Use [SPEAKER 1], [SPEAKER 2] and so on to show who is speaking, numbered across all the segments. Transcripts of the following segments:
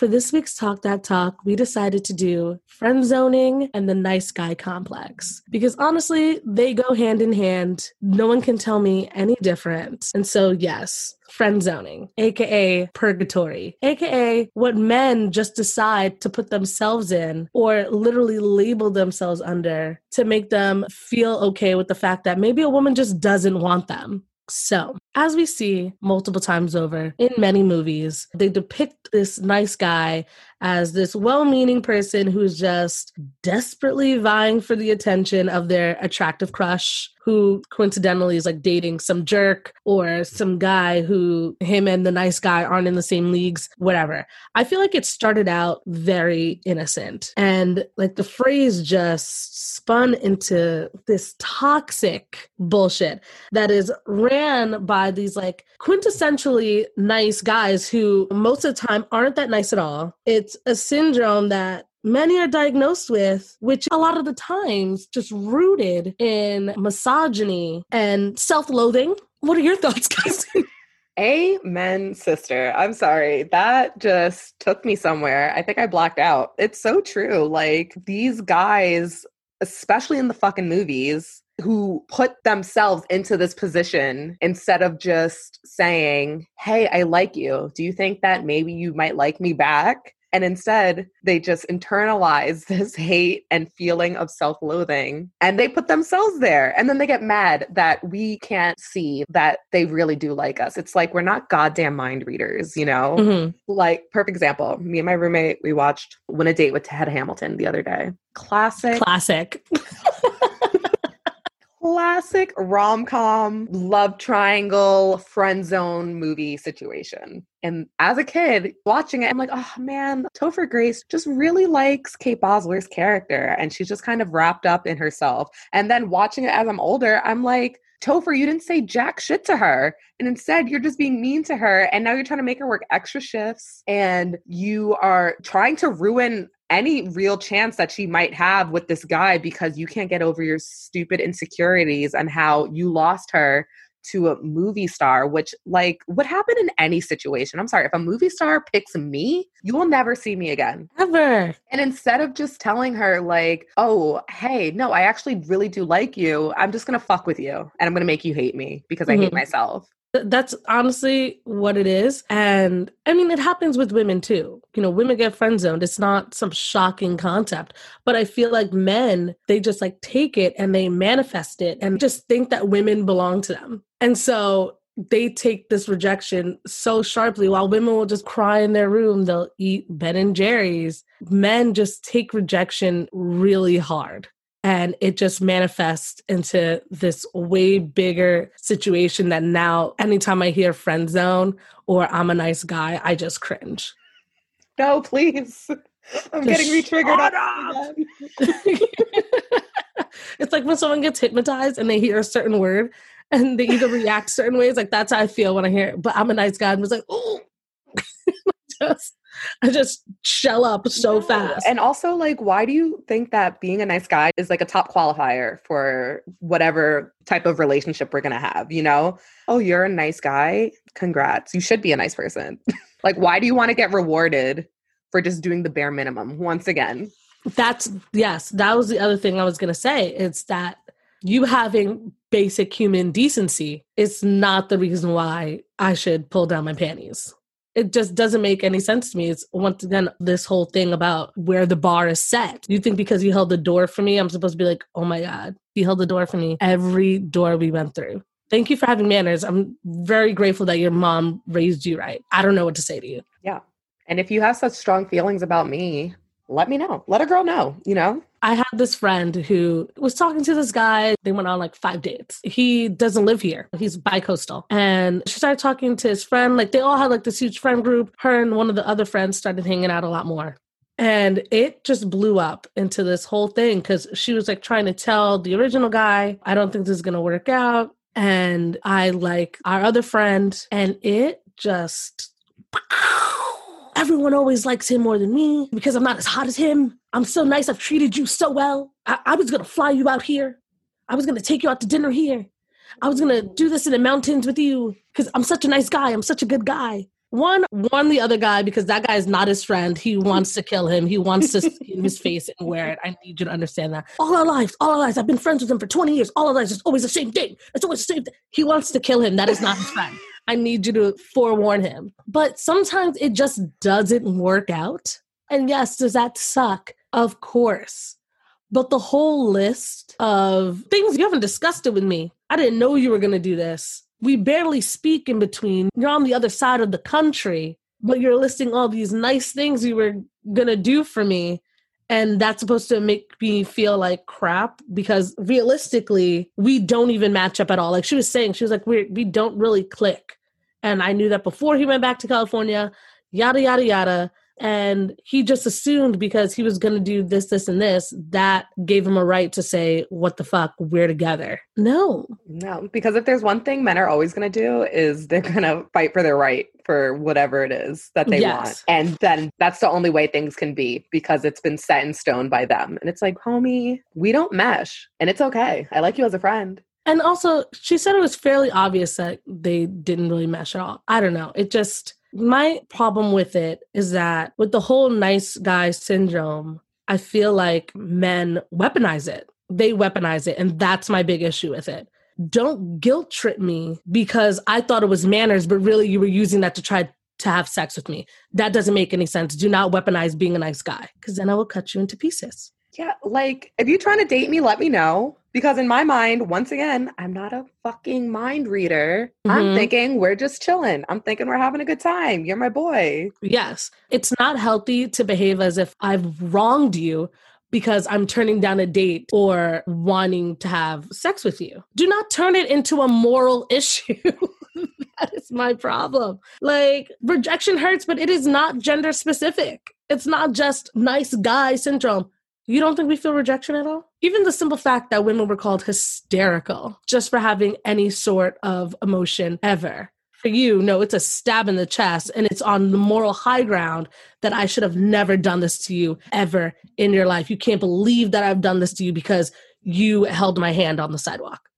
[SPEAKER 1] for this week's Talk That Talk, we decided to do friend zoning and the nice guy complex because honestly, they go hand in hand. No one can tell me any different. And so, yes, friend zoning, aka purgatory, aka what men just decide to put themselves in or literally label themselves under to make them feel okay with the fact that maybe a woman just doesn't want them. So, as we see multiple times over in many movies, they depict this nice guy as this well meaning person who's just desperately vying for the attention of their attractive crush, who coincidentally is like dating some jerk or some guy who him and the nice guy aren't in the same leagues, whatever. I feel like it started out very innocent and like the phrase just spun into this toxic bullshit that is ran by these like quintessentially nice guys who most of the time aren't that nice at all. It's a syndrome that many are diagnosed with, which a lot of the times just rooted in misogyny and self loathing. What are your thoughts, guys?
[SPEAKER 2] Amen, sister. I'm sorry. That just took me somewhere. I think I blacked out. It's so true. Like these guys, especially in the fucking movies, who put themselves into this position instead of just saying, Hey, I like you. Do you think that maybe you might like me back? And instead, they just internalize this hate and feeling of self loathing and they put themselves there. And then they get mad that we can't see that they really do like us. It's like we're not goddamn mind readers, you know? Mm-hmm. Like, perfect example me and my roommate, we watched Win a Date with Tad Hamilton the other day. Classic.
[SPEAKER 1] Classic.
[SPEAKER 2] classic rom com, love triangle, friend zone movie situation. And as a kid watching it, I'm like, oh man, Topher Grace just really likes Kate Bosworth's character. And she's just kind of wrapped up in herself. And then watching it as I'm older, I'm like, Topher, you didn't say jack shit to her. And instead, you're just being mean to her. And now you're trying to make her work extra shifts. And you are trying to ruin any real chance that she might have with this guy because you can't get over your stupid insecurities and how you lost her to a movie star, which, like, would happen in any situation. I'm sorry, if a movie star picks me, you will never see me again.
[SPEAKER 1] Ever.
[SPEAKER 2] And instead of just telling her, like, oh, hey, no, I actually really do like you, I'm just gonna fuck with you and I'm gonna make you hate me because I mm-hmm. hate myself.
[SPEAKER 1] That's honestly what it is. And I mean, it happens with women too. You know, women get friend zoned. It's not some shocking concept. But I feel like men, they just like take it and they manifest it and just think that women belong to them. And so they take this rejection so sharply while women will just cry in their room they'll eat ben and jerry's men just take rejection really hard and it just manifests into this way bigger situation that now anytime i hear friend zone or i'm a nice guy i just cringe.
[SPEAKER 2] No please. I'm just getting re-triggered
[SPEAKER 1] it's like when someone gets hypnotized and they hear a certain word and they either react certain ways like that's how i feel when i hear it but i'm a nice guy and was like oh just I just shell up so fast.
[SPEAKER 2] And also, like, why do you think that being a nice guy is like a top qualifier for whatever type of relationship we're going to have? You know, oh, you're a nice guy. Congrats. You should be a nice person. like, why do you want to get rewarded for just doing the bare minimum once again?
[SPEAKER 1] That's, yes, that was the other thing I was going to say. It's that you having basic human decency is not the reason why I should pull down my panties it just doesn't make any sense to me. It's once again this whole thing about where the bar is set. You think because you held the door for me, I'm supposed to be like, oh my God, you held the door for me every door we went through. Thank you for having manners. I'm very grateful that your mom raised you right. I don't know what to say to you.
[SPEAKER 2] Yeah. And if you have such strong feelings about me, let me know. Let a girl know, you know?
[SPEAKER 1] I had this friend who was talking to this guy. They went on like five dates. He doesn't live here. He's bi-coastal. And she started talking to his friend. Like they all had like this huge friend group. Her and one of the other friends started hanging out a lot more. And it just blew up into this whole thing because she was like trying to tell the original guy, I don't think this is going to work out. And I like our other friend. And it just everyone always likes him more than me because I'm not as hot as him. I'm so nice. I've treated you so well. I, I was going to fly you out here. I was going to take you out to dinner here. I was going to do this in the mountains with you because I'm such a nice guy. I'm such a good guy. one one the other guy because that guy is not his friend. He wants to kill him. He wants to see his face and wear it. I need you to understand that. All our lives, all our lives. I've been friends with him for 20 years. All our lives, it's always the same thing. It's always the same thing. He wants to kill him. That is not his friend. I need you to forewarn him. But sometimes it just doesn't work out. And yes, does that suck? Of course. But the whole list of things you haven't discussed it with me. I didn't know you were going to do this. We barely speak in between. You're on the other side of the country, but you're listing all these nice things you were going to do for me. And that's supposed to make me feel like crap because realistically, we don't even match up at all. Like she was saying, she was like, we, we don't really click. And I knew that before he went back to California, yada, yada, yada. And he just assumed because he was going to do this this and this that gave him a right to say what the fuck? We're together. No.
[SPEAKER 2] No because if there's one thing men are always going to do is they're going to fight for their right for whatever it is that they yes. want and then that's the only way things can be because it's been set in stone by them. And it's like homie we don't mesh and it's okay. I like you as a friend
[SPEAKER 1] and also she said it was fairly obvious that they didn't really mesh at all i don't know it just my problem with it is that with the whole nice guy syndrome, I feel like men weaponize it. They weaponize it. And that's my big issue with it. Don't guilt trip me because I thought it was manners, but really you were using that to try to have sex with me. That doesn't make any sense. Do not weaponize being a nice guy because then I will cut you into pieces.
[SPEAKER 2] Yeah, like if you're trying to date me, let me know. Because in my mind, once again, I'm not a fucking mind reader. Mm-hmm. I'm thinking we're just chilling. I'm thinking we're having a good time. You're my boy.
[SPEAKER 1] Yes. It's not healthy to behave as if I've wronged you because I'm turning down a date or wanting to have sex with you. Do not turn it into a moral issue. that is my problem. Like, rejection hurts, but it is not gender specific. It's not just nice guy syndrome. You don't think we feel rejection at all? Even the simple fact that women were called hysterical just for having any sort of emotion ever. For you, no, it's a stab in the chest and it's on the moral high ground that I should have never done this to you ever in your life. You can't believe that I've done this to you because you held my hand on the sidewalk.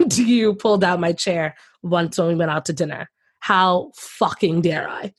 [SPEAKER 1] and you pulled out my chair once when we went out to dinner. How fucking dare I?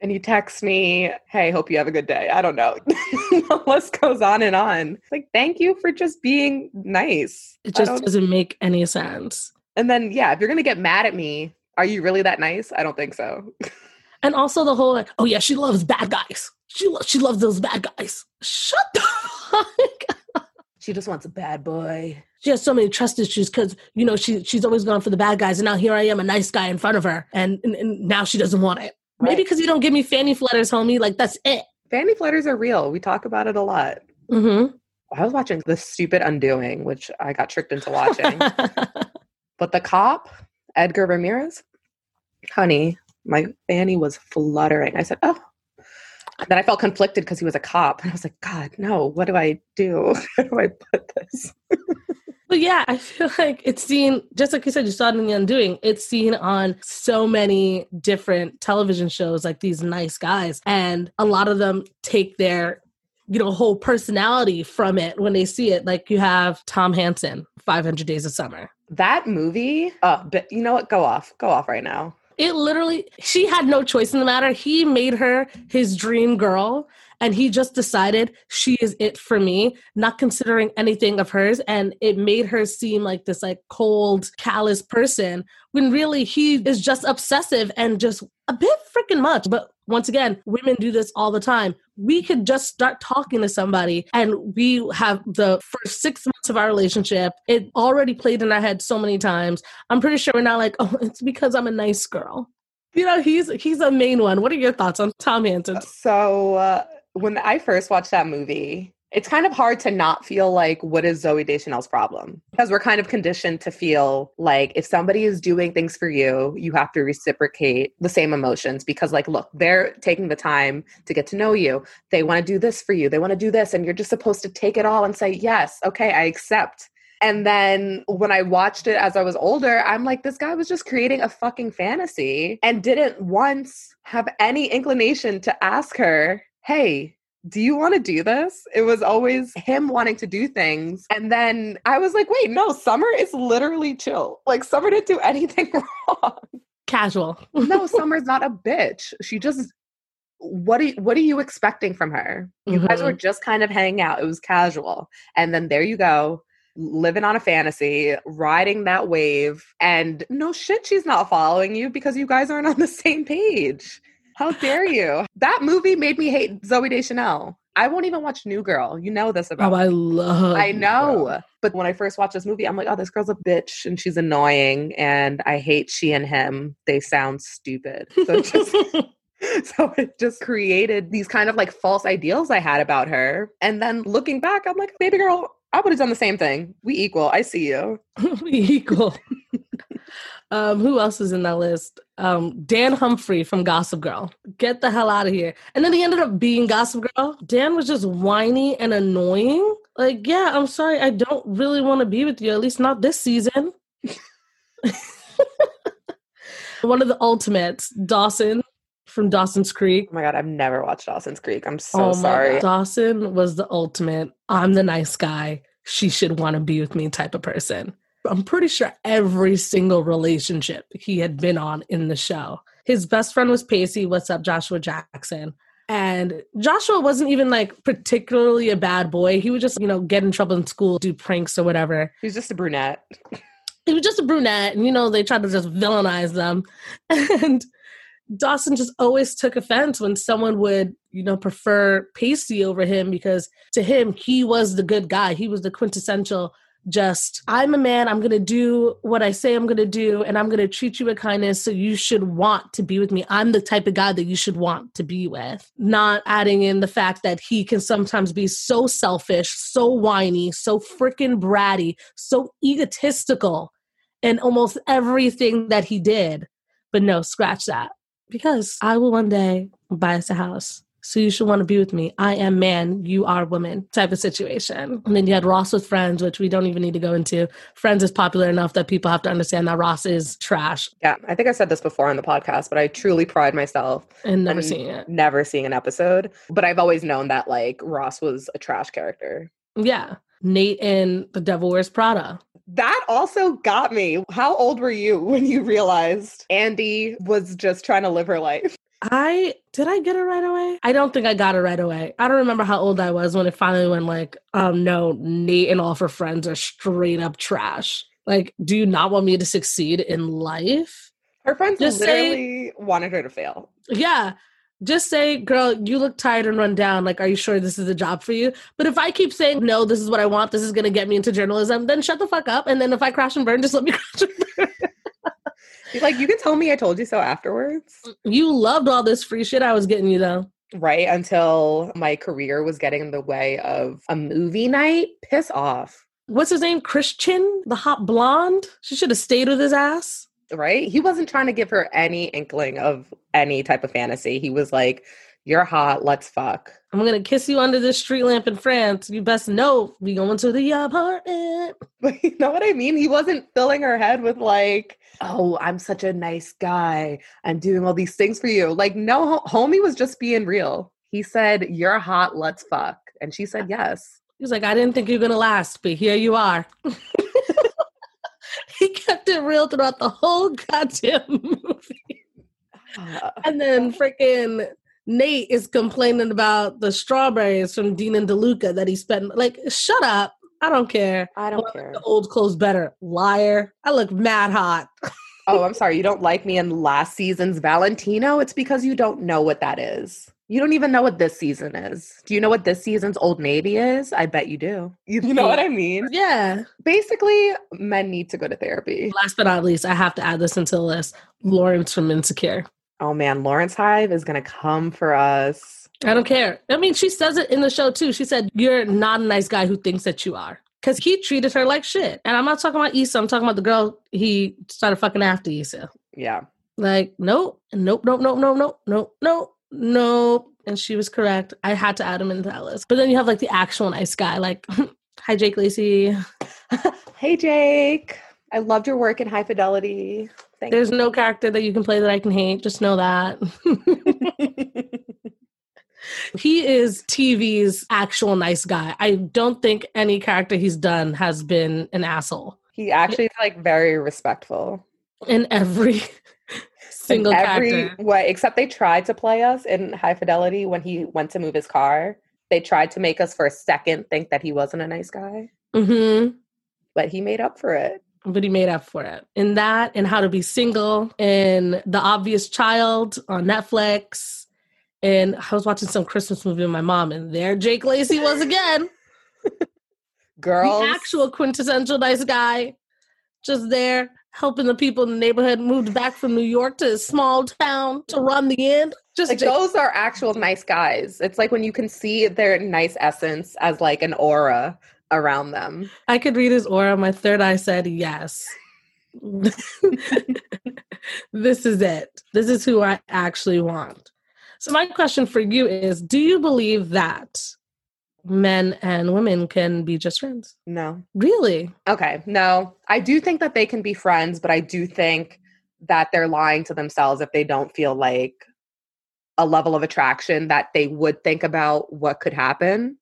[SPEAKER 2] And you text me, hey, hope you have a good day. I don't know. the list goes on and on. Like, thank you for just being nice.
[SPEAKER 1] It just doesn't make any sense.
[SPEAKER 2] And then, yeah, if you're going to get mad at me, are you really that nice? I don't think so.
[SPEAKER 1] and also the whole, like, oh, yeah, she loves bad guys. She, lo- she loves those bad guys. Shut the fuck
[SPEAKER 2] She just wants a bad boy.
[SPEAKER 1] She has so many trust issues because you know she she's always gone for the bad guys, and now here I am, a nice guy in front of her, and, and, and now she doesn't want it. Right. Maybe because you don't give me fanny flutters, homie. Like that's it.
[SPEAKER 2] Fanny flutters are real. We talk about it a lot. Mm-hmm. I was watching The Stupid Undoing, which I got tricked into watching. but the cop, Edgar Ramirez, honey, my fanny was fluttering. I said, oh. And then I felt conflicted because he was a cop. And I was like, God, no, what do I do? How do I put this?
[SPEAKER 1] But yeah, I feel like it's seen, just like you said, you saw it in The Undoing, it's seen on so many different television shows, like these nice guys. And a lot of them take their, you know, whole personality from it when they see it. Like you have Tom Hansen, 500 Days of Summer.
[SPEAKER 2] That movie, uh, but you know what? Go off. Go off right now.
[SPEAKER 1] It literally, she had no choice in the matter. He made her his dream girl and he just decided she is it for me not considering anything of hers. And it made her seem like this like cold callous person when really he is just obsessive and just a bit freaking much. But once again women do this all the time. We could just start talking to somebody and we have the first six months of our relationship. It already played in our head so many times. I'm pretty sure we're not like oh it's because i'm a nice girl. You know he's he's a main one. What are your thoughts on tom hansen?
[SPEAKER 2] So uh, when I first watched that movie, it's kind of hard to not feel like what is Zooey Deschanel's problem because we're kind of conditioned to feel like if somebody is doing things for you, you have to reciprocate the same emotions because like look, they're taking the time to get to know you. They want to do this for you. They want to do this and you're just supposed to take it all and say, "Yes, okay, I accept." And then when I watched it as I was older, I'm like, this guy was just creating a fucking fantasy and didn't once have any inclination to ask her hey, do you want to do this? It was always him wanting to do things. And then I was like, wait, no, Summer is literally chill. Like, Summer didn't do anything wrong.
[SPEAKER 1] casual.
[SPEAKER 2] no, Summer's not a bitch. She just what are you, what are you expecting from her? You guys were
[SPEAKER 1] Mhm.
[SPEAKER 2] just kind of hanging out. It was casual. And then there you go, living on a fantasy, riding that wave. And no shit, she's not following you because you guys aren't on the same page. How dare you? That movie made me hate Zooey Deschanel. I won't even watch New Girl. You know this about
[SPEAKER 1] Oh,
[SPEAKER 2] me.
[SPEAKER 1] I love.
[SPEAKER 2] I know. But when I first watched this movie, I'm like, oh, this girl's a bitch and she's annoying. And I hate she and him. They sound stupid. So it just, so it just created these kind of like false ideals I had about her. And then looking back, I'm like, baby girl, I would have done the same thing. We equal. I see you.
[SPEAKER 1] we equal. um, who else is in that list? Um, Dan Humphrey from Gossip Girl. Get the hell out of here. And then he ended up being Gossip Girl. Dan was just whiny and annoying. Like, yeah, I'm sorry, I don't really want to be with you, at least not this season. One of the ultimates, Dawson from Dawson's Creek.
[SPEAKER 2] Oh my God, I've never watched Dawson's Creek. I'm so
[SPEAKER 1] oh
[SPEAKER 2] sorry.
[SPEAKER 1] God. Dawson was the ultimate. I'm the nice guy. She should want to be with me type of person. I'm pretty sure every single relationship he had been on in the show. His best friend was Pacey. What's up, Joshua Jackson? And Joshua wasn't even like particularly a bad boy. He would just, you know, get in trouble in school, do pranks or whatever.
[SPEAKER 2] He was just a brunette.
[SPEAKER 1] He was just a brunette, and you know, they tried to just villainize them. And Dawson just always took offense when someone would, you know, prefer Pacey over him because to him, he was the good guy. He was the quintessential just, I'm a man, I'm going to do what I say I'm going to do, and I'm going to treat you with kindness. So you should want to be with me. I'm the type of guy that you should want to be with. Not adding in the fact that he can sometimes be so selfish, so whiny, so freaking bratty, so egotistical in almost everything that he did. But no, scratch that because I will one day buy us a house. So you should want to be with me. I am man, you are woman type of situation. And then you had Ross with Friends, which we don't even need to go into. Friends is popular enough that people have to understand that Ross is trash
[SPEAKER 2] Yeah, I think I said this before on the podcast, but I truly pride myself
[SPEAKER 1] and never seen it.
[SPEAKER 2] never seeing an episode. But I've always known that like Ross was a trash character.
[SPEAKER 1] Yeah. Nate in The Devil Wears Prada.
[SPEAKER 2] That also got me. How old were you when you realized Andy was just trying to live her life?
[SPEAKER 1] I did I get it right away? I don't think I got it right away. I don't remember how old I was when it finally went like, um, no, Nate and all of her friends are straight up trash. Like, do you not want me to succeed in life?
[SPEAKER 2] Her friends
[SPEAKER 1] Just say-
[SPEAKER 2] literally wanted her to fail.
[SPEAKER 1] Yeah. Just say, girl, you look tired and run down. Like, are you sure this is a job for you? But if I keep saying, no, this is what I want, this is going to get me into journalism, then shut the fuck up. And then if I crash and burn, just let me crash and burn.
[SPEAKER 2] He's like, you can tell me I told you so afterwards.
[SPEAKER 1] Mm, you loved all this free shit I was getting you, though.
[SPEAKER 2] Right until my career was getting in the way of a movie night. Piss off.
[SPEAKER 1] What's his name? Christian, the hot blonde. She should have stayed with his ass.
[SPEAKER 2] Right? He wasn't trying to give her any inkling of any type of fantasy. He was like, You're hot, let's fuck.
[SPEAKER 1] I'm gonna kiss you under this street lamp in France. You best know we going to the apartment.
[SPEAKER 2] But you know what I mean? He wasn't filling her head with like, oh, I'm such a nice guy. I'm doing all these things for you. Like, no, homie was just being real. He said, You're hot, let's fuck. And she said yes.
[SPEAKER 1] He was like, I didn't think you were gonna last, but here you are. he kept it real throughout the whole goddamn movie.
[SPEAKER 2] Uh,
[SPEAKER 1] And then freaking Nate is complaining about the strawberries from Dean and DeLuca that he spent. Like, shut up. I don't care.
[SPEAKER 2] I don't
[SPEAKER 1] I
[SPEAKER 2] care.
[SPEAKER 1] The old clothes better. Liar. I look mad hot.
[SPEAKER 2] Oh, I'm sorry. You don't like me in last season's Valentino? It's because you don't know what that is. You don't even know what this season is. Do you know what this season's Old Navy is? I bet you do. You, you know what I mean?
[SPEAKER 1] Yeah.
[SPEAKER 2] Basically, men need to go to therapy.
[SPEAKER 1] Last but not least, I have to add this into the list. Lawrence from Insecure.
[SPEAKER 2] Oh man, Lawrence Hive is going to come for us.
[SPEAKER 1] I don't care. I mean, she says it in the show too. She said, You're not a nice guy who thinks that you are. Because he treated her like shit. And I'm not talking about Issa. I'm talking about the girl he started fucking after Issa.
[SPEAKER 2] Yeah.
[SPEAKER 1] Like, nope, nope, nope, nope, nope, nope, nope, nope, nope. And she was correct. I had to add him into that list. But then you have like the actual nice guy, like, hi, Jake Lacy.
[SPEAKER 2] hey, Jake. I loved your work in High Fidelity. Thank
[SPEAKER 1] There's no character that you can play that I can hate. Just know that. he is TV's actual nice guy. I don't think any character he's done has been an asshole.
[SPEAKER 2] he actually is like very respectful.
[SPEAKER 1] in every single
[SPEAKER 2] in every
[SPEAKER 1] character.
[SPEAKER 2] way, except they tried to play us in High Fidelity when he went to move his car. They tried to make us for a second think that he wasn't a nice guy,
[SPEAKER 1] hmm
[SPEAKER 2] but he made up for it.
[SPEAKER 1] But he made up for it in that, and How to Be Single, in The Obvious Child on Netflix. And I was watching some Christmas movie with my mom, and there Jake Lacy was again. girl actual quintessential nice guy, just there helping the people in the neighborhood. Moved back from New York to a small town to run the inn. Just
[SPEAKER 2] like
[SPEAKER 1] Jake-
[SPEAKER 2] those are actual nice guys. It's like when you can see their nice essence as like an aura around them.
[SPEAKER 1] I could read his aura. My third eye said yes. this is it. This is who I actually want. So, my question for you is Do you believe that men and women can be just friends?
[SPEAKER 2] No.
[SPEAKER 1] Really?
[SPEAKER 2] Okay. No. I do think that they can be friends, but I do think that they're lying to themselves if they don't feel like a level of attraction that they would think about what could happen.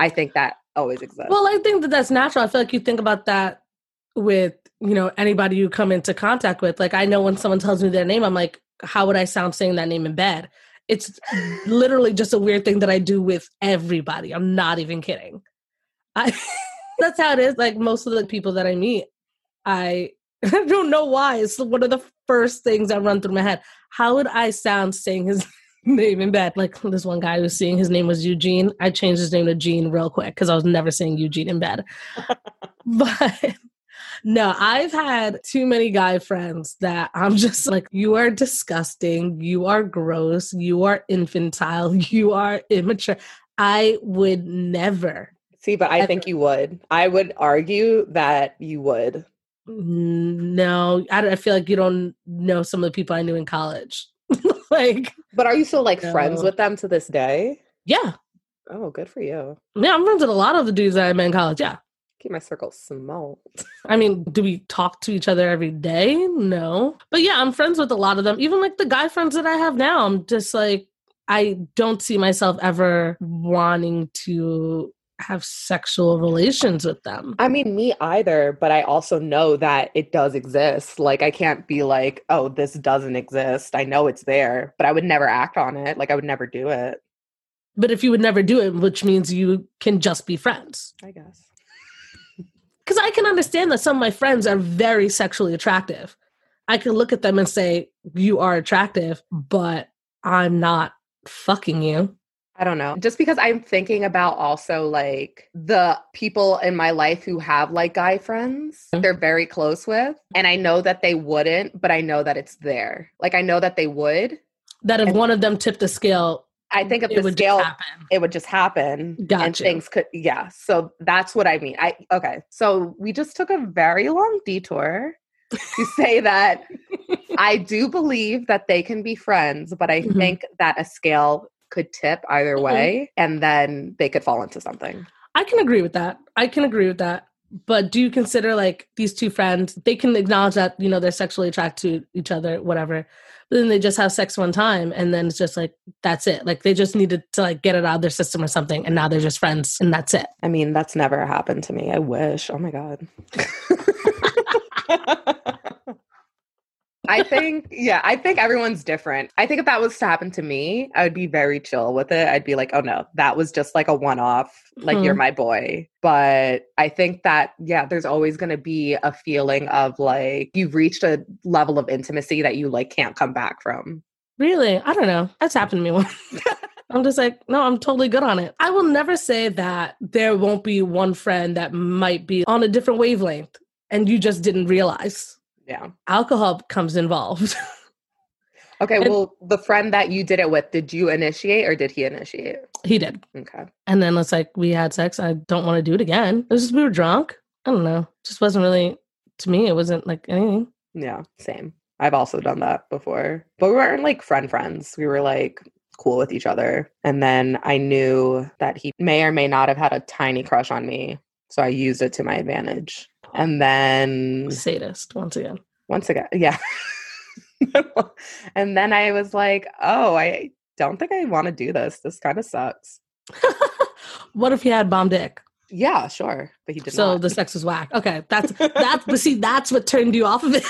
[SPEAKER 2] I think that always exists.
[SPEAKER 1] Well, I think that that's natural. I feel like you think about that with, you know, anybody you come into contact with. Like, I know when someone tells me their name, I'm like, how would I sound saying that name in bed? It's literally just a weird thing that I do with everybody. I'm not even kidding. I, that's how it is. Like, most of the people that I meet, I, I don't know why. It's one of the first things that run through my head. How would I sound saying his name in bed? Like this one guy was seeing his name was Eugene. I changed his name to Gene real quick because I was never saying Eugene in bed. but no, I've had too many guy friends that I'm just like, you are disgusting. You are gross. You are infantile. You are immature. I would never.
[SPEAKER 2] See, but I think you would. I would argue that you would.
[SPEAKER 1] No, I, don't- I feel like you don't know some of the people I knew in college. like,
[SPEAKER 2] But are you still like friends with them to this day?
[SPEAKER 1] yeah.
[SPEAKER 2] Oh, good for you.
[SPEAKER 1] Yeah, I'm friends with a lot of the dudes that I met in college. Yeah.
[SPEAKER 2] Keep my circle small.
[SPEAKER 1] I mean, do we talk to each other every day? No. But yeah, I'm friends with a lot of them. Even like the guy friends that I have now, I'm just like, I don't see myself ever wanting to have sexual relations with them.
[SPEAKER 2] I mean, me either, but I also know that it does exist. Like, I can't be like, oh, this doesn't exist. I know it's there, but I would never act on it. Like, I would never do it,
[SPEAKER 1] But if you would never do it, which means you can just be friends.
[SPEAKER 2] I guess.
[SPEAKER 1] Because I can understand that some of my friends are very sexually attractive. I can look at them and say, You are attractive, but I'm not fucking you.
[SPEAKER 2] I don't know. Just because I'm thinking about also like the people in my life who have like guy friends that they're very close with. And I know that they wouldn't, but I know that it's there. Like, I know that they would.
[SPEAKER 1] That if
[SPEAKER 2] And-
[SPEAKER 1] one of them tipped the scale,
[SPEAKER 2] I think if
[SPEAKER 1] it
[SPEAKER 2] the
[SPEAKER 1] would
[SPEAKER 2] scale
[SPEAKER 1] just happen.
[SPEAKER 2] it would just happen and things could yeah so that's what i mean i okay so we just took a very long detour to say that i do believe that they can be friends but i
[SPEAKER 1] Mhm.
[SPEAKER 2] think that a scale could tip either
[SPEAKER 1] Mhm.
[SPEAKER 2] way and then they could fall into something
[SPEAKER 1] I can agree with that. I can agree with that. But do you consider like these two friends, they can acknowledge that, you know, they're sexually attracted to each other, whatever. But then they just have sex one time and then it's just like, that's it. Like they just needed to like get it out of their system or something. And now they're just friends and that's it.
[SPEAKER 2] i mean that's never happened to me i wish oh my god I think, yeah, I think everyone's different. I think if that was to happen to me, I would be very chill with it. I'd be like, oh no, that was just like a one off. Like, you're hmm. my boy. But I think that, yeah, there's always going to be a feeling of like you've reached a level of intimacy that you like can't come back from.
[SPEAKER 1] Really? I don't know. That's mm. happened to me once. I'm just like, no, I'm totally good on it. I will never say that there won't be one friend that might be on a different wavelength and you just didn't realize.
[SPEAKER 2] Yeah.
[SPEAKER 1] Alcohol comes involved.
[SPEAKER 2] Okay.
[SPEAKER 1] And-
[SPEAKER 2] well, the friend that you did it with, did you initiate or did he initiate?
[SPEAKER 1] he did.
[SPEAKER 2] Okay.
[SPEAKER 1] And then it's like we had sex. I don't want to do it again. It was just we were drunk. I don't know. Just wasn't really to me. It wasn't like anything.
[SPEAKER 2] Yeah. Same. I've also done that before, but we weren't like friend friends. We were like cool with each other. And then I knew that he may or may not have had a tiny crush on me. So I used it to my advantage. And then
[SPEAKER 1] Sadist once again.
[SPEAKER 2] once again, yeah. and then I was like, oh, I don't think I want to do this. This kind of sucks.
[SPEAKER 1] what if he had bomb dick?
[SPEAKER 2] Yeah, sure. But he did
[SPEAKER 1] so
[SPEAKER 2] not.
[SPEAKER 1] the sex was whack. Okay, that's that's but see that's what turned you off of it.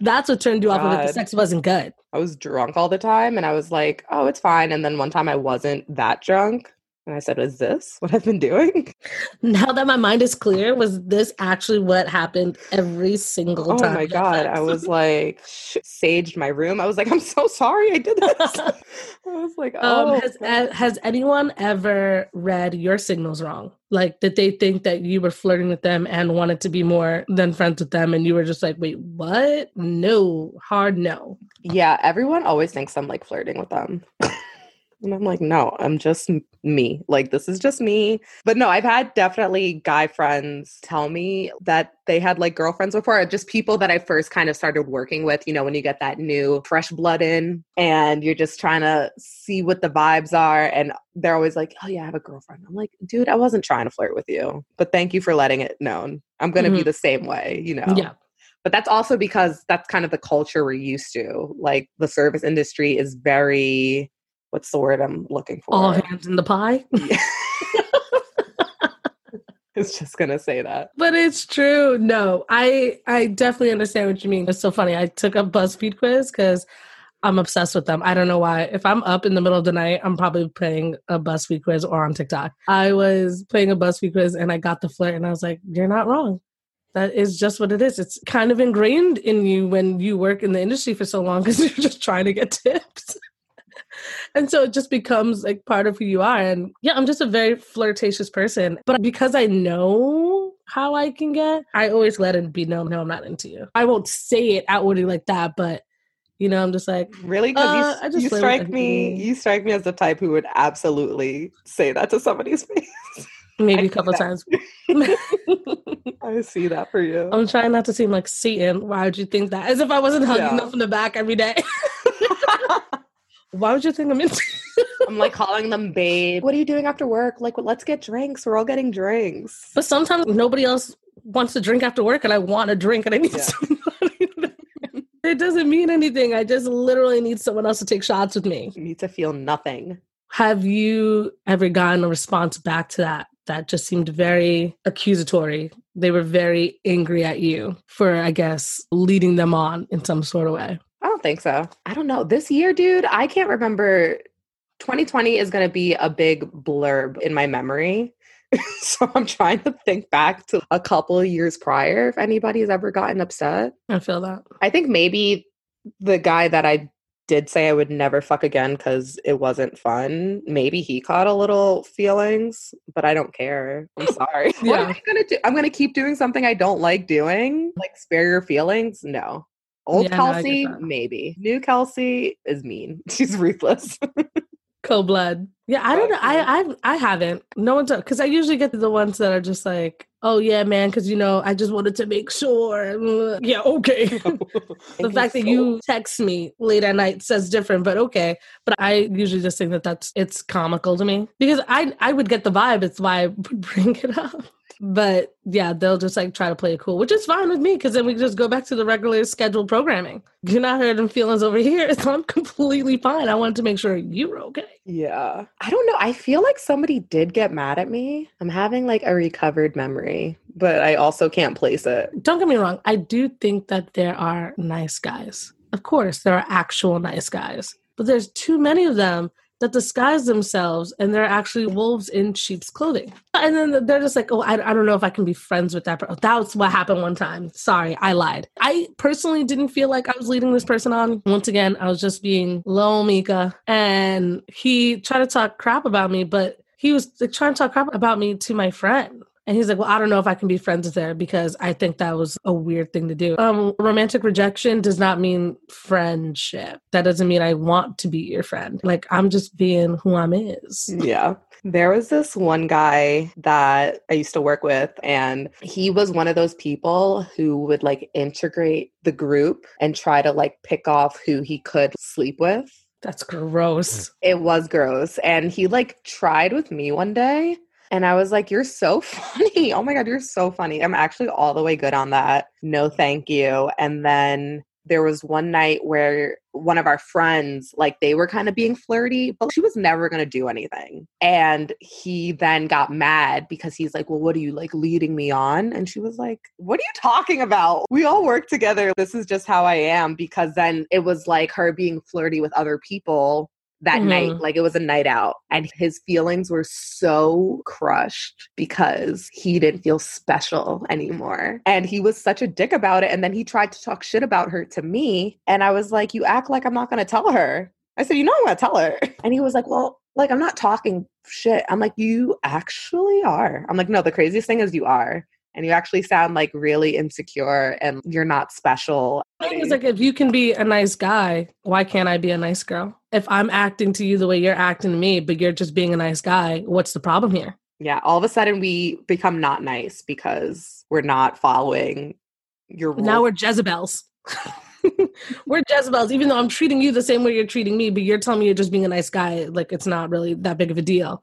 [SPEAKER 1] That's what turned you off of it. The sex wasn't good.
[SPEAKER 2] I was drunk all the time and I was like, oh, it's fine. And then one time I wasn't that drunk. And I said, is this what I've been doing?
[SPEAKER 1] Now that my mind is clear, was this actually what happened every single
[SPEAKER 2] Oh
[SPEAKER 1] time? Oh my
[SPEAKER 2] God. I was like, saged my room. I was like, I'm so sorry I did this. I was like, oh.
[SPEAKER 1] Um, has has anyone ever read your signals wrong? Like, did they think that you were flirting with them and wanted to be more than friends with them, and you were just like, "Wait, what? No, hard no."
[SPEAKER 2] yeah, everyone always thinks I'm like flirting with them. And I'm like, no, I'm just me. Like, this is just me. But no, I've had definitely guy friends tell me that they had like girlfriends before, just people that I first kind of started working with. You know, when you get that new fresh blood in and you're just trying to see what the vibes are. And they're always like, oh, yeah, I have a girlfriend. I'm like, dude, I wasn't trying to flirt with you, but thank you for letting it known. I'm going to be
[SPEAKER 1] Mhm.
[SPEAKER 2] the same way, you know?
[SPEAKER 1] Yeah,
[SPEAKER 2] but that's also because that's kind of the culture we're used to. Like the service industry is very what's the word I'm looking for?
[SPEAKER 1] all hands in the pie.
[SPEAKER 2] it's just gonna say that.
[SPEAKER 1] But it's true. No, I I definitely understand what you mean. It's so funny. I took a BuzzFeed quiz because I'm obsessed with them. I don't know why. If I'm up in the middle of the night, I'm probably playing a BuzzFeed quiz or on TikTok. I was playing a BuzzFeed quiz and I got the flirt and I was like, "You're not wrong." That is just what it is. It's kind of ingrained in you when you work in the industry for so long because you're just trying to get tips. And so it just becomes like part of who you are. And yeah, I'm just a very flirtatious person. But because I know how I can get, I always let it be known, no, I'm not into you. I won't say it outwardly like that, but you know, I'm just like,
[SPEAKER 2] Really? Because
[SPEAKER 1] Uh, I
[SPEAKER 2] you,
[SPEAKER 1] just
[SPEAKER 2] you strike me.
[SPEAKER 1] you.
[SPEAKER 2] You strike me as the type who would absolutely say that to somebody's face.
[SPEAKER 1] maybe
[SPEAKER 2] I
[SPEAKER 1] a couple times.
[SPEAKER 2] I see that for you.
[SPEAKER 1] I'm trying not to seem like Satan. Why would you think that? As if I wasn't hugging
[SPEAKER 2] Yeah.
[SPEAKER 1] them from the back every day. Why would you think I'm into?
[SPEAKER 2] I'm like calling them babe. What are you doing after work? Like, well, let's get drinks. We're all getting drinks.
[SPEAKER 1] But sometimes nobody else wants to drink after work, and I want a drink, and I need
[SPEAKER 2] Yeah.
[SPEAKER 1] somebody. it doesn't mean anything. I just literally need someone else to take shots with me.
[SPEAKER 2] You need to feel nothing.
[SPEAKER 1] Have you ever gotten a response back to that? That just seemed very accusatory. They were very angry at you for, I guess, leading them on in some sort of way.
[SPEAKER 2] Don't think so. I don't know. This year, dude, I can't remember. 2020 is going to be a big blurb in my memory. so I'm trying to think back to a couple of years prior if anybody has ever gotten upset.
[SPEAKER 1] I feel that.
[SPEAKER 2] I think maybe the guy that I did say I would never fuck again because it wasn't fun. Maybe he caught a little feelings, but I don't care. I'm sorry. What am
[SPEAKER 1] Yeah.
[SPEAKER 2] I gonna do? I'm gonna keep doing something I don't like doing. Like spare your feelings? No. Old
[SPEAKER 1] Yeah, no,
[SPEAKER 2] Kelsey,
[SPEAKER 1] that.
[SPEAKER 2] maybe. New Kelsey is mean. She's ruthless.
[SPEAKER 1] Cold blood. Yeah, I don't know. I I I haven't. No one's because I usually get the ones that are just like, oh yeah, man, because you know I just wanted to make sure. Yeah, okay. the fact that you text me late at night says different, but okay. But I usually just think that that's it's comical to me because I I would get the vibe. It's why I would bring it up. But yeah, they'll just like try to play it cool, which is fine with me because then we just go back to the regular scheduled programming. You're not hurting feelings over here, so I'm completely fine. I wanted to make sure you were okay.
[SPEAKER 2] Yeah. I don't know. I feel like somebody did get mad at me. I'm having like a recovered memory, but I also can't place it.
[SPEAKER 1] don't get me wrong, I do think that there are nice guys. Of course, there are actual nice guys, but there's too many of them that disguise themselves and they're actually wolves in sheep's clothing. And then they're just like, oh, I, I don't know if I can be friends with that person. Oh, that's what happened one time. Sorry, I lied. I personally didn't feel like I was leading this person on. Once again, I was just being low Mika. And he tried to talk crap about me, but he was like, trying to talk crap about me to my friend. And he's like, well, I don't know if I can be friends with her because I think that was a weird thing to do. Um, romantic rejection does not mean friendship. That doesn't mean I want to be your friend. Like I'm just being who I'm is.
[SPEAKER 2] Yeah. There was this one guy that I used to work with, and he was one of those people who would like integrate the group and try to like pick off who he could sleep with.
[SPEAKER 1] That's gross.
[SPEAKER 2] It was gross. And he like tried with me one day. And I was like, You're so funny. Oh my God, you're so funny. I'm actually all the way good on that. No, thank you. And then there was one night where one of our friends, like they were kind of being flirty, but she was never going to do anything. And he then got mad because he's like, Well, what are you like leading me on? And she was like, What are you talking about? We all work together. This is just how I am. Because then it was like her being flirty with other people that mm-hmm. night. Like it was a night out. And his feelings were so crushed because he didn't feel special anymore. And he was such a dick about it. And then he tried to talk shit about her to me. And I was like, You act like I'm not going to tell her. I said, You know, I'm going to tell her. And he was like, Well, like, I'm not talking shit. I'm like, You actually are. I'm like, No, the craziest thing is you are and you actually sound like really insecure and you're not special.
[SPEAKER 1] It's like if you can be a nice guy, why can't I be a nice girl? If I'm acting to you the way you're acting to me, but you're just being a nice guy, what's the problem here?
[SPEAKER 2] Yeah, all of a sudden we become not nice because we're not following your rules.
[SPEAKER 1] Now we're Jezebels. we're Jezebels, even though I'm treating you the same way you're treating me, but you're telling me you're just being a nice guy. Like it's not really that big of a deal.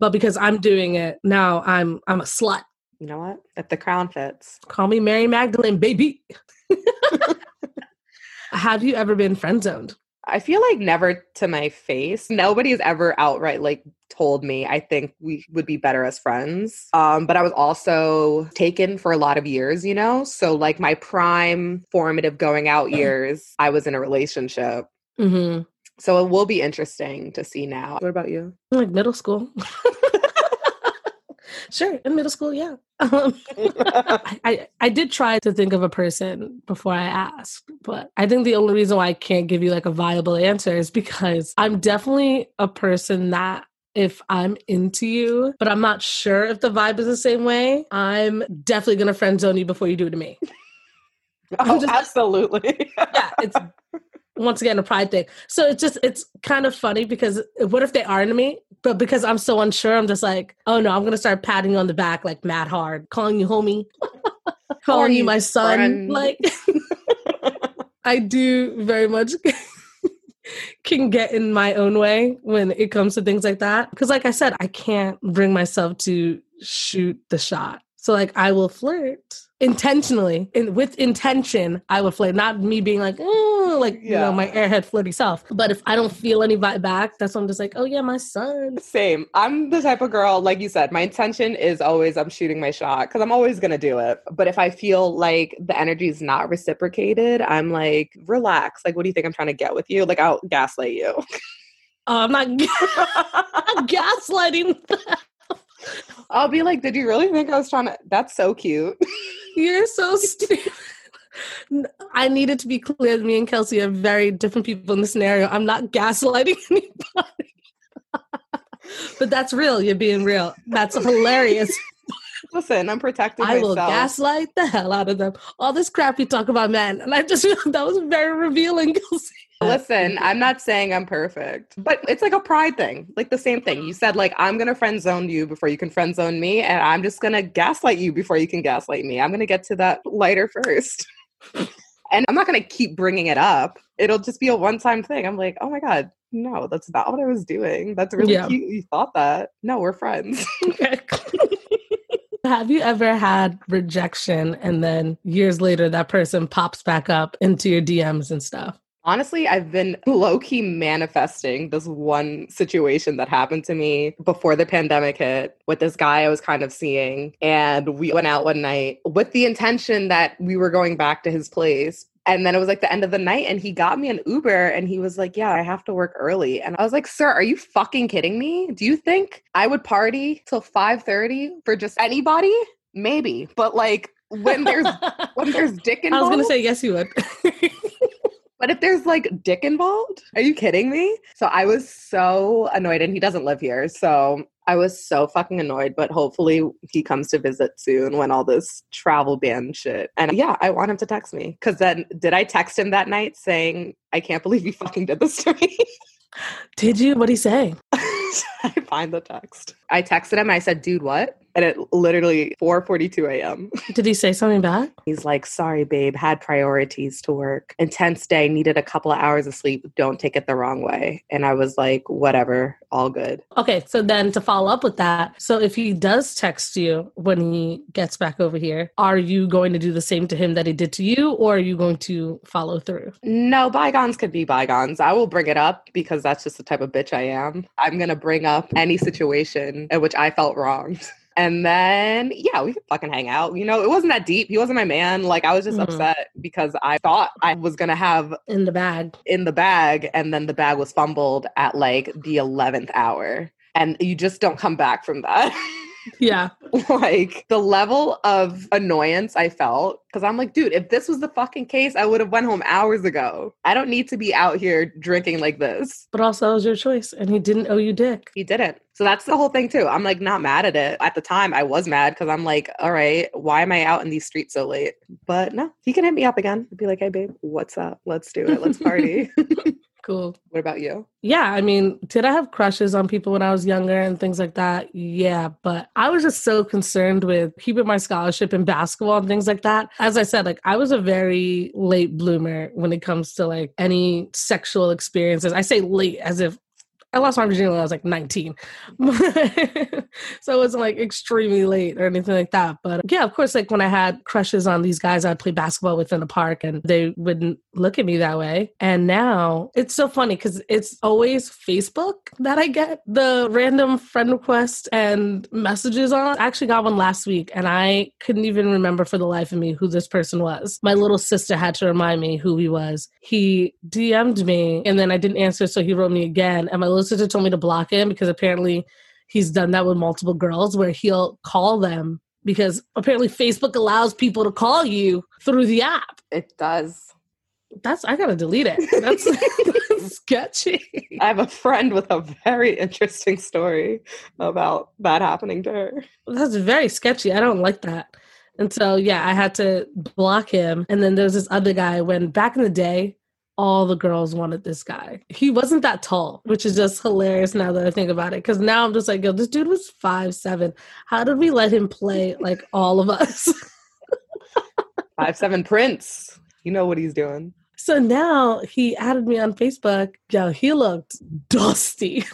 [SPEAKER 1] But because I'm doing it now, I'm I'm a slut
[SPEAKER 2] you know what? If the crown fits.
[SPEAKER 1] Call me Mary Magdalene, baby. Have you ever been friend zoned?
[SPEAKER 2] I feel like never to my face. Nobody has ever outright like told me I think we would be better as friends. Um, but I was also taken for a lot of years, you know? So like my prime formative going out years, I was in a relationship. Mm-hmm. So it will be interesting to see now. What about you?
[SPEAKER 1] Like middle school. Sure, in middle school, yeah. Um, I, I, did try to think of a person before I asked, but I think the only reason why I can't give you like a viable answer is because I'm definitely a person that if I'm into you, but I'm not sure if the vibe is the same way, I'm definitely gonna friend zone you before you do it to me.
[SPEAKER 2] Oh, just, absolutely.
[SPEAKER 1] yeah, it's once again a pride thing. So it's just it's kind of funny because what if they are into me? But because I'm so unsure, I'm just like, oh no, I'm gonna start patting you on the back like mad hard, calling you homie, calling you, you my son. Friend? Like I do very much can get in my own way when it comes to things like that. Because like I said, I can't bring myself to shoot the shot. So like I will flirt intentionally and with intention i would flirt not me being like oh like yeah. you know my airhead flirty self. But if i don't feel any vibe back that's when i'm just like oh yeah my son.
[SPEAKER 2] Same. I'm the type of girl like you said my intention is always i'm shooting my shot because i'm always gonna do it. But if i feel like the energy is not reciprocated i'm like relax. Like what do you think i'm trying to get with you? Like i'll gaslight you. Oh
[SPEAKER 1] i'm not, I'm gaslighting
[SPEAKER 2] I'll be like, did you really think I was trying to? That's so cute.
[SPEAKER 1] You're so stupid. I needed to be clear me and Kelsey are very different people in the scenario. I'm not gaslighting anybody. but that's real. You're being real. That's hilarious.
[SPEAKER 2] Listen, I'm protecting
[SPEAKER 1] I
[SPEAKER 2] myself.
[SPEAKER 1] will gaslight the hell out of them. All this crap you talk about men. And I just that was very revealing, Kelsey.
[SPEAKER 2] Listen, I'm not saying I'm perfect, but it's like a pride thing. Like the same thing. You mm-hmm. said, like, I'm going to friend zone you before you can friend zone me. And I'm just going to gaslight you before you can gaslight me. I'm going to get to that lighter first. and I'm not going to keep bringing it up. It'll just be a one time thing. I'm like, oh my God, no, that's not what I was doing. That's really yeah. cute. You thought that. No, we're friends.
[SPEAKER 1] Have you ever had rejection and then years later that person pops back up into your DMs and stuff?
[SPEAKER 2] Honestly, I've been low key manifesting this one situation that happened to me before the pandemic hit with this guy I was kind of seeing. And we went out one night with the intention that we were going back to his place. And then it was like the end of the night, and he got me an Uber and he was like, Yeah, I have to work early. And I was like, Sir, are you fucking kidding me? Do you think I would party till 5:30 for just anybody? Maybe. But like when there's when there's dick involved.
[SPEAKER 1] I was gonna say yes you would.
[SPEAKER 2] But if there's like dick involved, are you kidding me? So I was so annoyed, and he doesn't live here. So I was so fucking annoyed, but hopefully he comes to visit soon when all this travel ban shit. And yeah, I want him to text me. Cause then did I text him that night saying, I can't believe you fucking did this to me?
[SPEAKER 1] Did you? What'd he say?
[SPEAKER 2] I find the text. I texted him. I said, dude, what? And it literally 4:42 a.m.
[SPEAKER 1] Did he say something back?
[SPEAKER 2] He's like, "Sorry, babe, had priorities to work. Intense day, needed a couple of hours of sleep. Don't take it the wrong way." And I was like, "Whatever, all good."
[SPEAKER 1] Okay, so then to follow up with that, so if he does text you when he gets back over here, are you going to do the same to him that he did to you, or are you going to follow through?
[SPEAKER 2] No, bygones could be bygones. I will bring it up because that's just the type of bitch I am. I'm gonna bring up any situation in which I felt wronged. And then, yeah, we could fucking hang out. You know, it wasn't that deep. He wasn't my man. Like, I was just
[SPEAKER 1] Mhm.
[SPEAKER 2] upset because I thought I was going to have
[SPEAKER 1] In the bag.
[SPEAKER 2] in the bag, and then the bag was fumbled at like the 11th hour. And you just don't come back from that.
[SPEAKER 1] Yeah.
[SPEAKER 2] like the level of annoyance I felt because I'm like, dude, if this was the fucking case, I would have went home hours ago. I don't need to be out here drinking like this.
[SPEAKER 1] But also, it was your choice, and he didn't owe you dick.
[SPEAKER 2] He didn't. So that's the whole thing too. I'm like not mad at it. At the time, I was mad because I'm like, all right, why am I out in these streets so late? But no, he can hit me up again. I'd be like, hey babe, what's up? Let's do it. Let's party.
[SPEAKER 1] Cool.
[SPEAKER 2] what about you?
[SPEAKER 1] Yeah, I mean, did I have crushes on people when I was younger and things like that? Yeah, but I was just so concerned with keeping my scholarship in basketball and things like that. As I said, like I was a very late bloomer when it comes to like any sexual experiences. I say late as if I lost my virginity when I was like 19. so it wasn't like extremely late or anything like that. But yeah, of course, like when I had crushes on these guys I'd play basketball with in the park and they wouldn't look at me that way. And now it's so funny because it's always Facebook that I get the random friend request and messages on. I actually got one last week and I couldn't even remember for the life of me who this person was. My little sister had to remind me who he was. He DM'd me and then I didn't answer, so he wrote me again. And my little sister told me to block him because apparently he's done that with multiple girls where he'll call them because apparently Facebook allows people to call you through the app.
[SPEAKER 2] It does.
[SPEAKER 1] That's I gotta delete it. That's, that's sketchy.
[SPEAKER 2] I have a friend with a very interesting story about that happening to her.
[SPEAKER 1] That's very sketchy. I don't like that. And so yeah, I had to block him. And then there's this other guy when back in the day, all the girls wanted this guy. He wasn't that tall, which is just hilarious now that I think about it. Cause now I'm just like, yo, this dude was five seven. How did we let him play like all of us?
[SPEAKER 2] Five seven Prince. You know what he's doing.
[SPEAKER 1] So now he added me on Facebook. Yo, he looked dusty.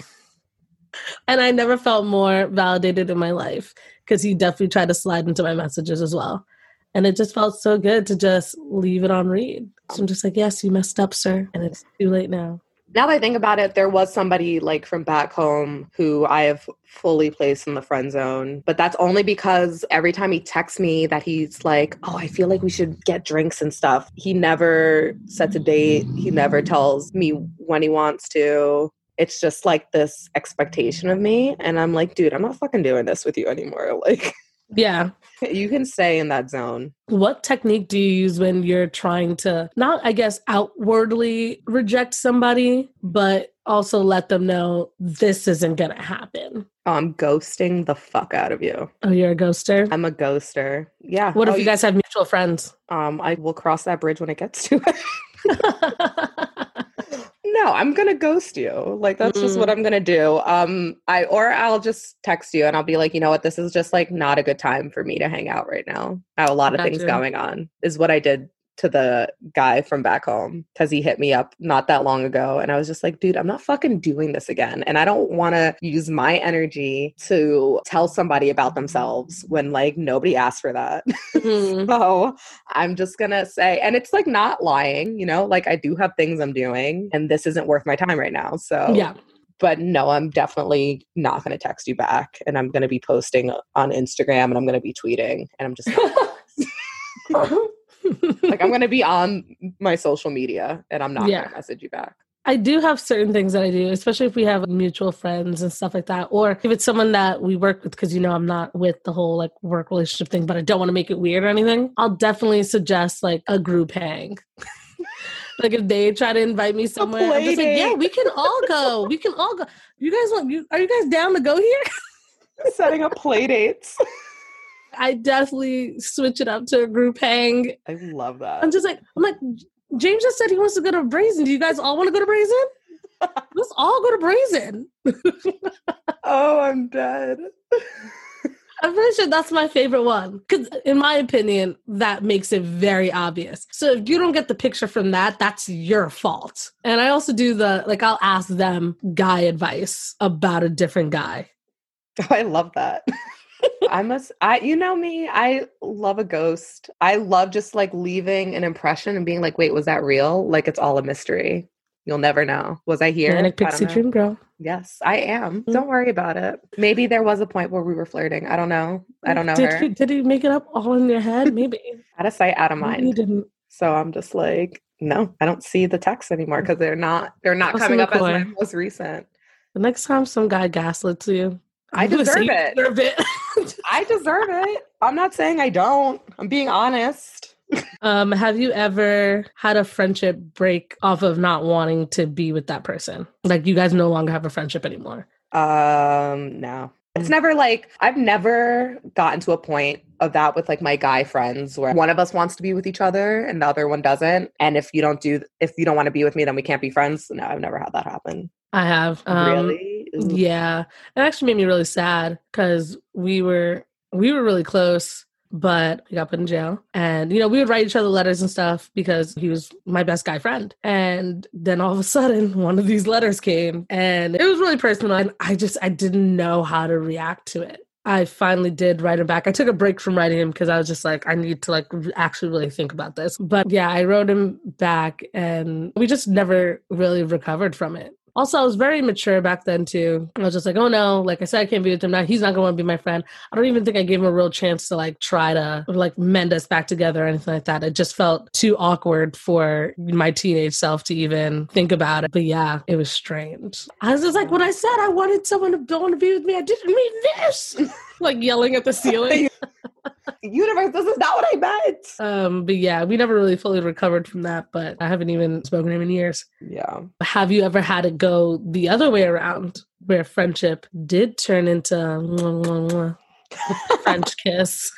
[SPEAKER 1] and I never felt more validated in my life because he definitely tried to slide into my messages as well. And it just felt so good to just leave it on read. So I'm just like, yes, you messed up, sir. And it's too late now.
[SPEAKER 2] Now that I think about it, there was somebody like from back home who I have fully placed in the friend zone. But that's only because every time he texts me that he's like, Oh, I feel like we should get drinks and stuff. He never sets a date. He never tells me when he wants to. It's just like this expectation of me. And I'm like, dude, I'm not fucking doing this with you anymore. Like
[SPEAKER 1] Yeah.
[SPEAKER 2] you can stay in that zone.
[SPEAKER 1] What technique do you use when you're trying to not, I guess, outwardly reject somebody, but also let them know this isn't going to happen?
[SPEAKER 2] I'm ghosting the fuck out of you.
[SPEAKER 1] Oh, you're a ghoster?
[SPEAKER 2] I'm a ghoster. Yeah.
[SPEAKER 1] What if
[SPEAKER 2] Oh,
[SPEAKER 1] you guys have mutual friends?
[SPEAKER 2] Um, I will cross that bridge when it gets to it. no, I'm gonna ghost you. Like that's just what
[SPEAKER 1] Mm.
[SPEAKER 2] I'm gonna do. Um, I or I'll just text you and I'll be like, you know what, this is just like not a good time for me to hang out right now. I have a lot of things going on. Is what I did to the guy from back home because he hit me up not that long ago and I was just like, dude, I'm not fucking doing this again. And I don't want to use my energy to tell somebody about themselves when like nobody asked for that.
[SPEAKER 1] Mhm.
[SPEAKER 2] So I'm just gonna say, and it's like not lying, you know, like I do have things I'm doing, and this isn't worth my time right now. So,
[SPEAKER 1] Yeah.
[SPEAKER 2] but no, I'm definitely not gonna text you back, and I'm gonna be posting on Instagram, and I'm gonna be tweeting, and I'm just not, like I'm gonna be on my social media, and I'm not
[SPEAKER 1] Yeah.
[SPEAKER 2] gonna message you back.
[SPEAKER 1] I do have certain things that I do, especially if we have mutual friends and stuff like that, or if it's someone that we work with, because you know I'm not with the whole like work relationship thing, but I don't want to make it weird or anything. I'll definitely suggest like a group hang. like if they try to invite me somewhere, I'm just like, yeah, we can all go. We can all go. You guys want? You are you guys down to go here?
[SPEAKER 2] Setting up play dates.
[SPEAKER 1] I definitely switch it up to a group hang.
[SPEAKER 2] I love that.
[SPEAKER 1] I'm just like, I'm like, James just said he wants to go to Brazen. Do you guys all want to go to Brazen? Let's all go to Brazen.
[SPEAKER 2] oh, I'm dead.
[SPEAKER 1] I'm pretty sure that's my favorite one. Because, in my opinion, that makes it very obvious. So, if you don't get the picture from that, that's your fault. And I also do the, like, I'll ask them guy advice about a different guy.
[SPEAKER 2] Oh, I love that. I must I you know me, I love a ghost. I love just like leaving an impression and being like, wait, was that real? Like it's all a mystery. You'll never know. Was I here?
[SPEAKER 1] Manic pixie dream girl.
[SPEAKER 2] Yes, I am.
[SPEAKER 1] Mm.
[SPEAKER 2] Don't worry about it. Maybe there was a point where we were flirting. I don't know. I don't know
[SPEAKER 1] did
[SPEAKER 2] her.
[SPEAKER 1] He, did make it up all in your head? Maybe.
[SPEAKER 2] Out of sight, out of
[SPEAKER 1] Maybe he
[SPEAKER 2] mind.
[SPEAKER 1] didn't.
[SPEAKER 2] So I'm just like, no, I don't see the texts anymore because they're not they're not coming
[SPEAKER 1] them
[SPEAKER 2] up as my most recent.
[SPEAKER 1] The next time some guy gaslets you,
[SPEAKER 2] I
[SPEAKER 1] I'm gonna say
[SPEAKER 2] deserve it.
[SPEAKER 1] deserve it.
[SPEAKER 2] I deserve it. I'm not saying I don't. I'm being honest.
[SPEAKER 1] um, have you ever had a friendship break off of not wanting to be with that person? Like you guys no longer have a friendship anymore.
[SPEAKER 2] Um, no. It's never like I've never gotten to a point of that with like my guy friends where one of us wants to be with each other and the other one doesn't. And if you don't do if you don't want to be with me, then we can't be friends. No, I've never had that happen.
[SPEAKER 1] I have. Um,
[SPEAKER 2] really?
[SPEAKER 1] Yeah, it actually made me really sad because we were we were really close, but we got put in jail. And you know, we would write each other letters and stuff because he was my best guy friend. And then all of a sudden, one of these letters came, and it was really personal. And I just I didn't know how to react to it. I finally did write him back. I took a break from writing him because I was just like, I need to like actually really think about this. But yeah, I wrote him back, and we just never really recovered from it. Also, I was very mature back then too. I was just like, oh no, like I said, I can't be with him now. He's not gonna be my friend. I don't even think I gave him a real chance to like try to like mend us back together or anything like that. It just felt too awkward for my teenage self to even think about it. But yeah, it was strange. I was just like, when I said I wanted someone to want to be with me, I didn't mean this. like yelling at the ceiling.
[SPEAKER 2] Universe, this is not what I meant.
[SPEAKER 1] Um, but yeah, we never really fully recovered from that. But I haven't even spoken to him in years.
[SPEAKER 2] Yeah.
[SPEAKER 1] Have you ever had it go the other way around where friendship did turn into mwah, mwah, mwah, French kiss?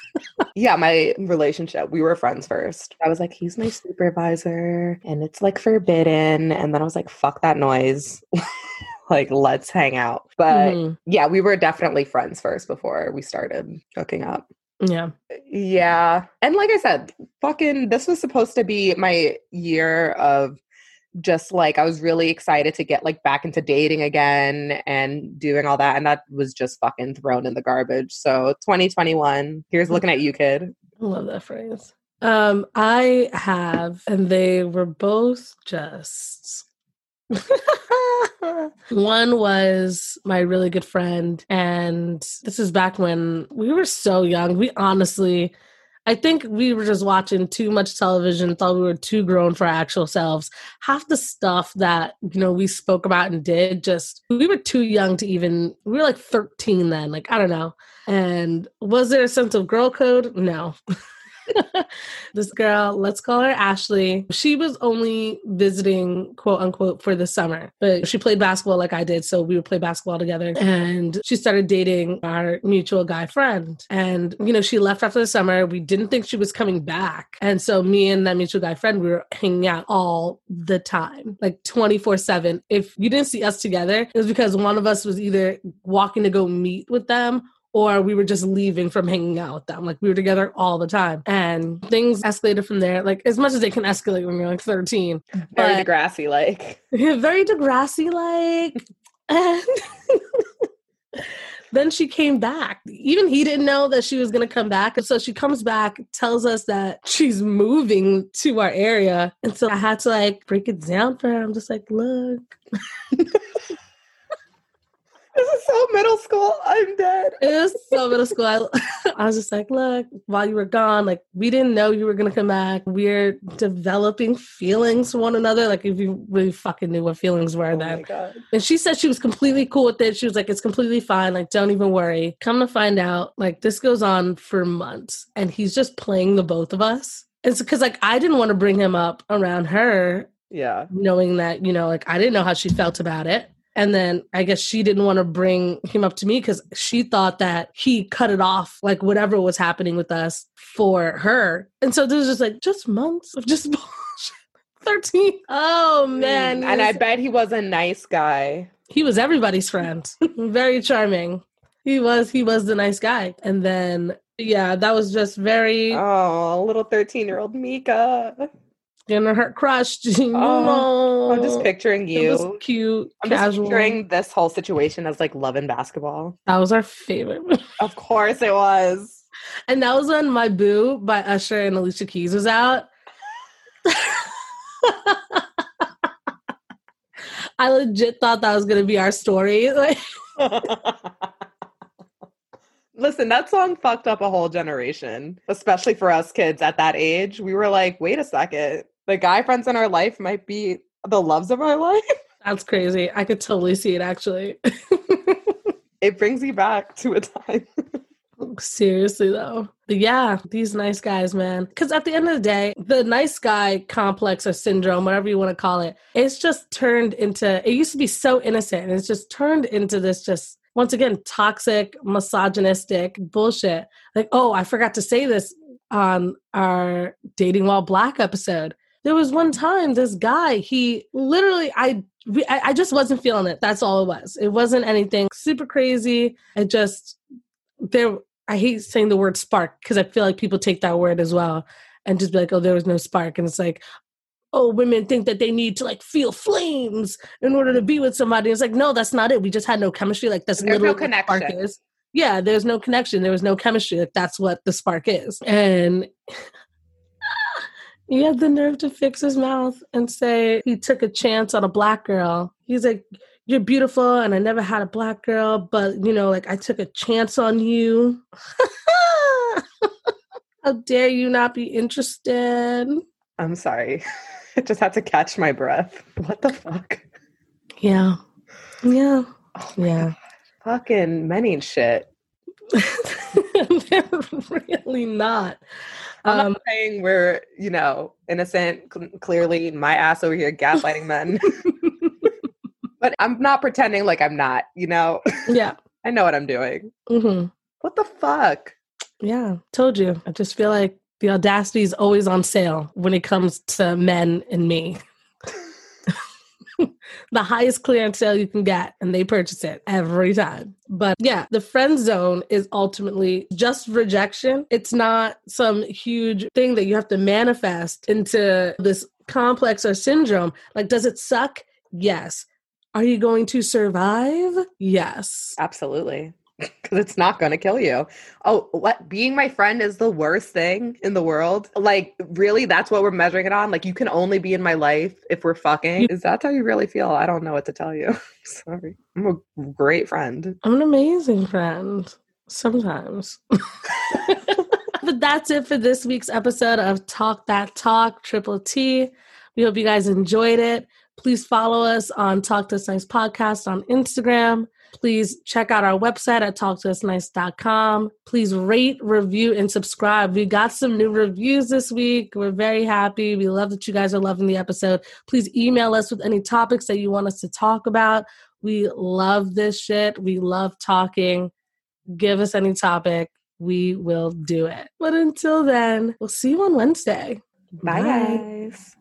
[SPEAKER 2] Yeah, my relationship, we were friends first. I was like, he's my supervisor and it's like forbidden. And then I was like, fuck that noise. like, let's hang out. But
[SPEAKER 1] Mhm.
[SPEAKER 2] yeah, we were definitely friends first before we started hooking up.
[SPEAKER 1] Yeah.
[SPEAKER 2] Yeah. And like I said, fucking, this was supposed to be my year of just like, I was really excited to get like back into dating again and doing all that. And that was just fucking thrown in the garbage. So 2021, here's looking at you, kid.
[SPEAKER 1] I love that phrase. Um, I have, and they were both just. One was my really good friend, and this is back when we were so young. We honestly, I think we were just watching too much television, thought we were too grown for our actual selves. Half the stuff that, you know, we spoke about and did, just, we were too young to even, we were like 13 then, like, I don't know. And was there a sense of girl code? No. this girl, let's call her Ashley. She was only visiting, quote unquote, for the summer, but she played basketball like I did. So we would play basketball together. And she started dating our mutual guy friend. And, you know, she left after the summer. We didn't think she was coming back. And so me and that mutual guy friend, we were hanging out all the time, like 24 7. If you didn't see us together, it was because one of us was either walking to go meet with them or we were just leaving from hanging out with them. Like we were together all the time. And things escalated from there, like as much as they can escalate when you're like 13.
[SPEAKER 2] Very Degrassi like.
[SPEAKER 1] Very Degrassi like. And then she came back. Even he didn't know that she was going to come back. And so she comes back, tells us that she's moving to our area. And so I had to like break it down for her. I'm just like, look,
[SPEAKER 2] This is so middle school. I'm dead.
[SPEAKER 1] It was so middle school. I, I was just like, look, while you were gone, like we didn't know you were gonna come back. We're developing feelings for one another. Like if you really fucking knew what feelings were
[SPEAKER 2] Oh
[SPEAKER 1] then. And she said she was completely cool with it. She was like, it's completely fine. Like, don't even worry. Come to find out, like, this goes on for months and he's just playing the both of us. It's because, like, I didn't want to bring him up around her,
[SPEAKER 2] Yeah.
[SPEAKER 1] knowing that, you know, like, I didn't know how she felt about it. And then I guess she didn't want to bring him up to me because she thought that he cut it off, like, whatever was happening with us for her. And so this was just like, just months of just bullshit. 13. Oh, man.
[SPEAKER 2] Mm, And I bet he was a nice guy.
[SPEAKER 1] He was everybody's friend. Very charming. he was he was the nice guy. And then yeah, that was just very
[SPEAKER 2] Oh, little 13 year old Mika.
[SPEAKER 1] Getting her crushed. You
[SPEAKER 2] Oh,
[SPEAKER 1] know.
[SPEAKER 2] I'm just picturing
[SPEAKER 1] It was
[SPEAKER 2] you.
[SPEAKER 1] cute,
[SPEAKER 2] I'm just
[SPEAKER 1] casual.
[SPEAKER 2] picturing this whole situation as like love and basketball.
[SPEAKER 1] that was our favorite.
[SPEAKER 2] Of course it was.
[SPEAKER 1] and that was when My Boo by Usher and Alicia Keys was out. I legit thought that was gonna be our story. Like,
[SPEAKER 2] Listen, that song fucked up a whole generation, especially for us kids at that age. We were like, wait a second, the guy friends in our life might be the loves of our life.
[SPEAKER 1] that's crazy. I could totally see it actually.
[SPEAKER 2] It brings you back to a time.
[SPEAKER 1] Seriously though. But yeah, these nice guys, man. Because at the end of the day, the nice guy complex or syndrome, whatever you want to call it, it's just turned into, it used to be so innocent. And it's just turned into this just, once again, toxic, misogynistic bullshit. Like, oh, I forgot to say this on our Dating While Black episode. There was one time this guy, he literally, I I, just wasn't feeling it. That's all it was. It wasn't anything super crazy. I just there. I hate saying the word spark because I feel like people take that word as well and just be like, "Oh, there was no spark," and it's like, "Oh, women think that they need to like feel flames in order to be with somebody." It's like, no, that's not it. We just had no chemistry. Like that's
[SPEAKER 2] There's no
[SPEAKER 1] what spark
[SPEAKER 2] connection.
[SPEAKER 1] is. Yeah, there's no connection. There was no chemistry. Like that's what the spark is, and. He had the nerve to fix his mouth and say he took a chance on a black girl. He's like, You're beautiful, and I never had a black girl, but you know, like I took a chance on you. How dare you not be interested?
[SPEAKER 2] I'm sorry. I just had to catch my breath. What the fuck?
[SPEAKER 1] Yeah. Yeah.
[SPEAKER 2] Oh
[SPEAKER 1] Yeah.
[SPEAKER 2] God. Fucking many shit.
[SPEAKER 1] They're really not.
[SPEAKER 2] I'm
[SPEAKER 1] Um,
[SPEAKER 2] not saying we're, you know, innocent. Cl- clearly, my ass over here gaslighting men. but I'm not pretending like I'm not, you know?
[SPEAKER 1] yeah.
[SPEAKER 2] I know what I'm doing.
[SPEAKER 1] hmm
[SPEAKER 2] What the fuck?
[SPEAKER 1] Yeah. Told you. I just feel like the audacity is always on sale when it comes to men and me. The highest clearance sale you can get, and they purchase it every time. But yeah, the friend zone is ultimately just rejection. It's not some huge thing that you have to manifest into this complex or syndrome. Like, does it suck? Yes. Are you going to survive? Yes.
[SPEAKER 2] Absolutely. Because it's not going to kill you. Oh, what? Being my friend is the worst thing in the world? Like, really? That's what we're measuring it on? Like, you can only be in my life if we're fucking? Is that how you really feel? I don't know what to tell you. Sorry. I'm a great friend.
[SPEAKER 1] I'm an amazing friend. Sometimes. but that's it for this week's episode of Talk That Talk Triple T. We hope you guys enjoyed it. Please follow us on Talk to Us Nice Podcast on Instagram. Please check out our website at talktousnice.com. Please rate, review, and subscribe. We got some new reviews this week. We're very happy. We love that you guys are loving the episode. Please email us with any topics that you want us to talk about. We love this shit. We love talking. Give us any topic. We will do it. But until then, we'll see you on Wednesday.
[SPEAKER 2] Bye, guys.